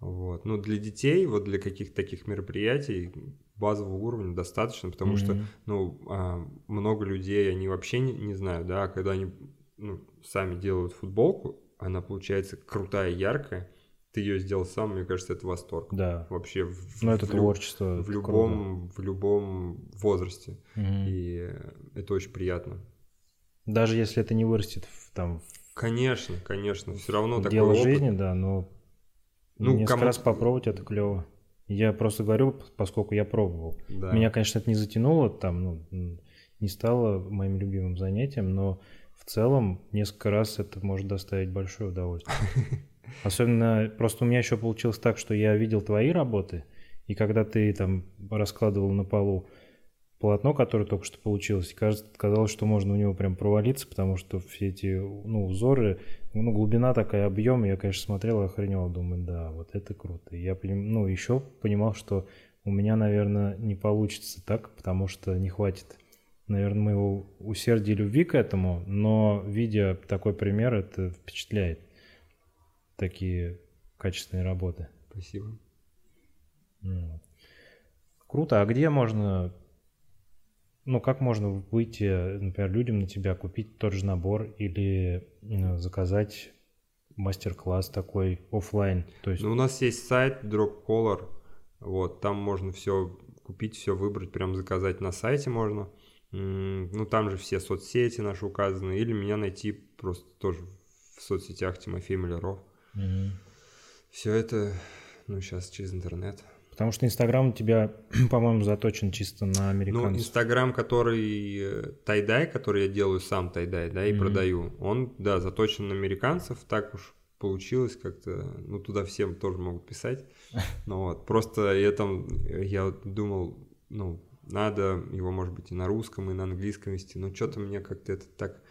Вот. Ну, для детей, вот для каких-то таких мероприятий базового уровня достаточно, потому что, Мгм. ну, а, много людей, они вообще не, не знают, да, когда они ну, сами делают футболку, она получается крутая, яркая, ты ее сделал сам, мне кажется, это восторг. Да. Вообще в, Ну, это в творчество. в любом, в любом возрасте. круто. Мгм. И это очень приятно. Даже если это не вырастет в, там, Конечно, конечно, все равно в такой дело опыт. жизни, да, но Ну, несколько кому- раз попробовать это клево. Я просто говорю, поскольку я пробовал. Да. Меня, конечно, это не затянуло, там, ну, не стало моим любимым занятием, но в целом несколько раз это может доставить большое удовольствие. Особенно, просто у меня еще получилось так, что я видел твои работы, и когда ты там раскладывал на полу полотно, которое только что получилось, кажется, казалось, что можно у него прям провалиться, потому что все эти ну, узоры, ну, глубина такая, объем, я, конечно, смотрел и охренел, думаю, да, вот это круто. И я поним... ну, еще понимал, что у меня, наверное, не получится так, потому что не хватит наверное, моего усердия и любви к этому, но видя такой пример, это впечатляет. Такие качественные работы. Спасибо. Ну, Круто. А где можно, ну, как можно выйти, например, людям на тебя, купить тот же набор или заказать мастер-класс такой оффлайн? То есть, Ну, у нас есть сайт Dropcolor, вот, там можно все купить, все выбрать, прям заказать на сайте можно. Ну, там же все соцсети наши указаны, или меня найти просто тоже в соцсетях Тимофей Маляров. Мгм. Все это, ну, сейчас через интернет. Потому что Инстаграм у тебя, по-моему, заточен чисто на Ну, американцев. Инстаграм, который э, тайдай, который я делаю сам тайдай, да, и Мгм. продаю, он, да, заточен на американцев, так уж получилось как-то, ну, туда всем тоже могут писать, ну вот, просто я там, я думал, ну, надо его, может быть, и на русском, и на английском вести, но что-то мне как-то это так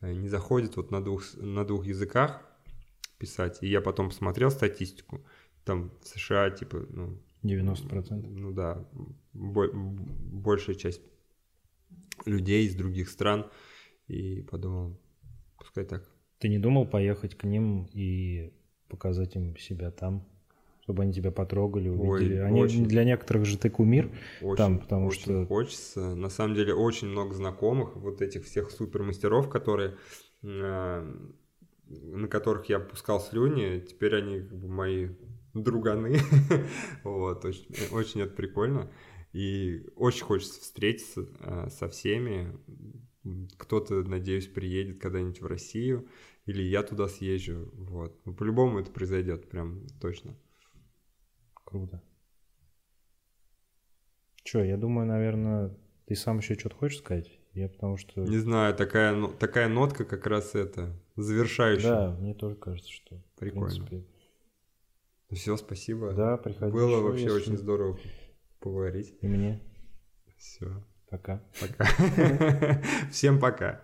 э, не заходит. Вот на двух, на двух языках писать, и я потом посмотрел статистику, там в США, типа, ну, 90%. ну да, бо- большая часть людей из других стран. И подумал, пускай так. Ты не думал поехать к ним и показать им себя там, чтобы они тебя потрогали, Ой, увидели? они, очень. Для некоторых же ты кумир. Очень, Там, потому очень что- хочется. На самом деле очень много знакомых, вот этих всех супермастеров, которые э, на которых я пускал слюни, теперь они как бы мои друганы. вот, очень, очень это прикольно. И очень хочется встретиться э, со всеми. Кто-то, надеюсь, приедет когда-нибудь в Россию, или я туда съезжу. Вот. Ну, по-любому это произойдет, прям точно. Круто. Че, я думаю, наверное, ты сам еще что-то хочешь сказать? Я потому что... Не знаю, такая, такая нотка как раз это, завершающая. Да, мне тоже кажется, что... в Прикольно. Принципе, Все, спасибо. Да, приходи Было ещё, вообще если- очень здорово поговорить. И мне. Все, Пока. пока. Всем пока.